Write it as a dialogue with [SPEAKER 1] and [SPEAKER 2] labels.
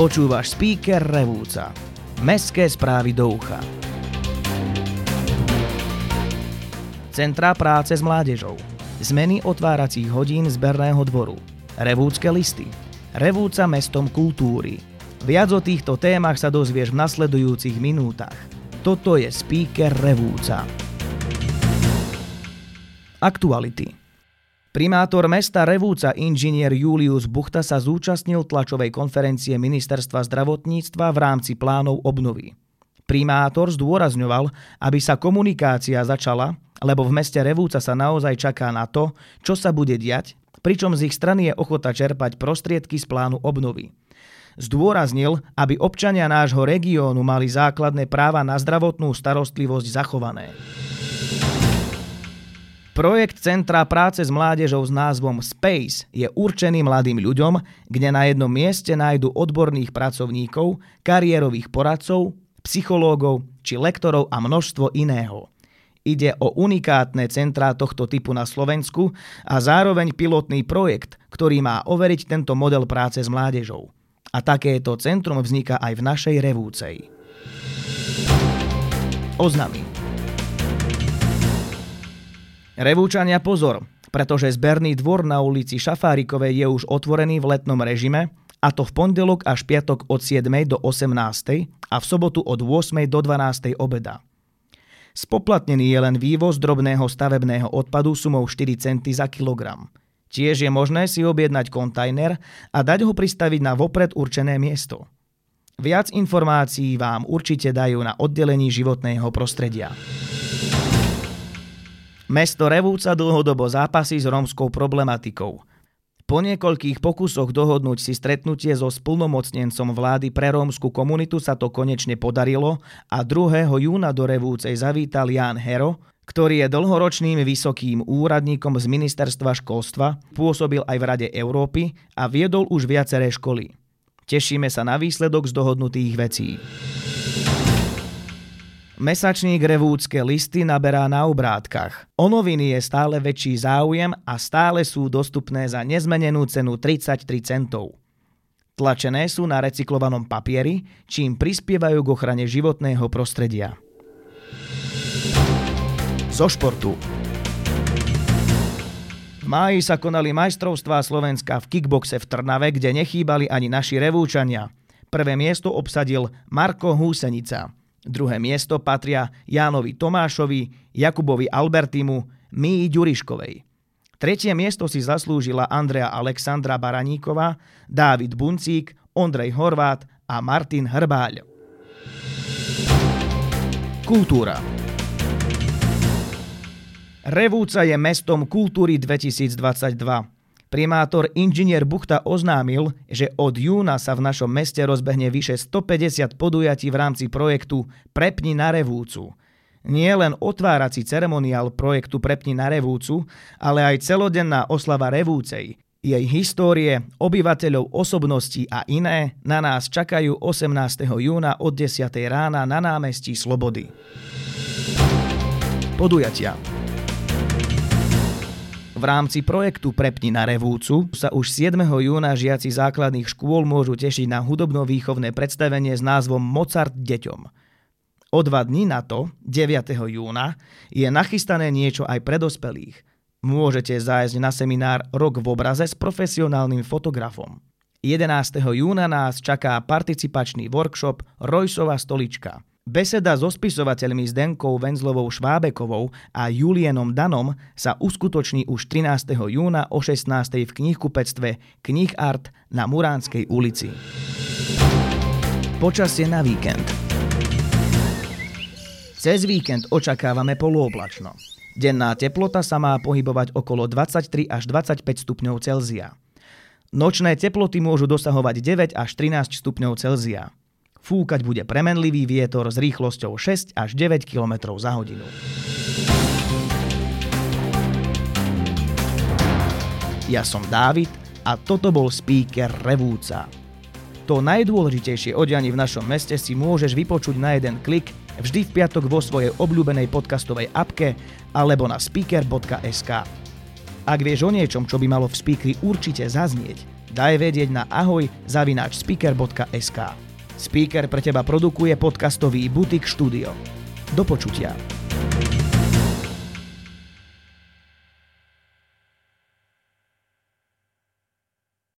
[SPEAKER 1] Počúvaš speaker Revúca. Mestské správy do ucha. Centra práce s mládežou. Zmeny otváracích hodín zberného dvoru. Revúcke listy. Revúca mestom kultúry. Viac o týchto témach sa dozvieš v nasledujúcich minútach. Toto je speaker Revúca. Aktuality. Primátor mesta Revúca inžinier Julius Buchta sa zúčastnil tlačovej konferencie Ministerstva zdravotníctva v rámci plánov obnovy. Primátor zdôrazňoval, aby sa komunikácia začala, lebo v meste Revúca sa naozaj čaká na to, čo sa bude diať, pričom z ich strany je ochota čerpať prostriedky z plánu obnovy. Zdôraznil, aby občania nášho regiónu mali základné práva na zdravotnú starostlivosť zachované. Projekt Centra práce s mládežou s názvom Space je určený mladým ľuďom, kde na jednom mieste nájdu odborných pracovníkov, kariérových poradcov, psychológov či lektorov a množstvo iného. Ide o unikátne centrá tohto typu na Slovensku a zároveň pilotný projekt, ktorý má overiť tento model práce s mládežou. A takéto centrum vzniká aj v našej Revúcej. Oznamy. Revúčania pozor, pretože zberný dvor na ulici Šafárikovej je už otvorený v letnom režime, a to v pondelok až piatok od 7. do 18. a v sobotu od 8. do 12. obeda. Spoplatnený je len vývoz drobného stavebného odpadu sumou 4 centy za kilogram. Tiež je možné si objednať kontajner a dať ho pristaviť na vopred určené miesto. Viac informácií vám určite dajú na oddelení životného prostredia. Mesto Revúca dlhodobo zápasí s rómskou problematikou. Po niekoľkých pokusoch dohodnúť si stretnutie so splnomocnencom vlády pre rómsku komunitu sa to konečne podarilo a 2. júna do Revúcej zavítal Ján Hero, ktorý je dlhoročným vysokým úradníkom z ministerstva školstva, pôsobil aj v Rade Európy a viedol už viaceré školy. Tešíme sa na výsledok z dohodnutých vecí. Mesačník Revúdske listy naberá na obrátkach. O noviny je stále väčší záujem a stále sú dostupné za nezmenenú cenu 33 centov. Tlačené sú na recyklovanom papieri, čím prispievajú k ochrane životného prostredia. Zo športu. Máji sa konali majstrovstvá Slovenska v kickboxe v Trnave, kde nechýbali ani naši revúčania. Prvé miesto obsadil Marko Húsenica – Druhé miesto patria Jánovi Tomášovi, Jakubovi Albertimu, Mii Ďuriškovej. Tretie miesto si zaslúžila Andrea Alexandra Baraníková, Dávid Buncík, Ondrej Horvát a Martin Hrbáľ. Kultúra Revúca je mestom kultúry 2022. Primátor inžinier Buchta oznámil, že od júna sa v našom meste rozbehne vyše 150 podujatí v rámci projektu Prepni na Revúcu. Nie len otvárací ceremoniál projektu Prepni na Revúcu, ale aj celodenná oslava Revúcej, jej histórie, obyvateľov, osobností a iné na nás čakajú 18. júna od 10. rána na námestí Slobody. Podujatia v rámci projektu Prepni na Revúcu sa už 7. júna žiaci základných škôl môžu tešiť na hudobno-výchovné predstavenie s názvom Mozart deťom. O dva dní na to, 9. júna, je nachystané niečo aj pre dospelých. Môžete zájsť na seminár Rok v obraze s profesionálnym fotografom. 11. júna nás čaká participačný workshop Rojsova stolička – Beseda so spisovateľmi Zdenkou Venzlovou Švábekovou a Julienom Danom sa uskutoční už 13. júna o 16. v knihkupectve Knih Art na Muránskej ulici. Počasie na víkend Cez víkend očakávame polooblačno. Denná teplota sa má pohybovať okolo 23 až 25 stupňov Celzia. Nočné teploty môžu dosahovať 9 až 13 stupňov Celzia. Fúkať bude premenlivý vietor s rýchlosťou 6 až 9 km za hodinu. Ja som Dávid a toto bol speaker Revúca. To najdôležitejšie odianie v našom meste si môžeš vypočuť na jeden klik vždy v piatok vo svojej obľúbenej podcastovej apke alebo na speaker.sk. Ak vieš o niečom, čo by malo v speakeri určite zaznieť, daj vedieť na ahoj zavináč speaker.sk. Speaker pre teba produkuje podcastový Butik Studio. Do počutia.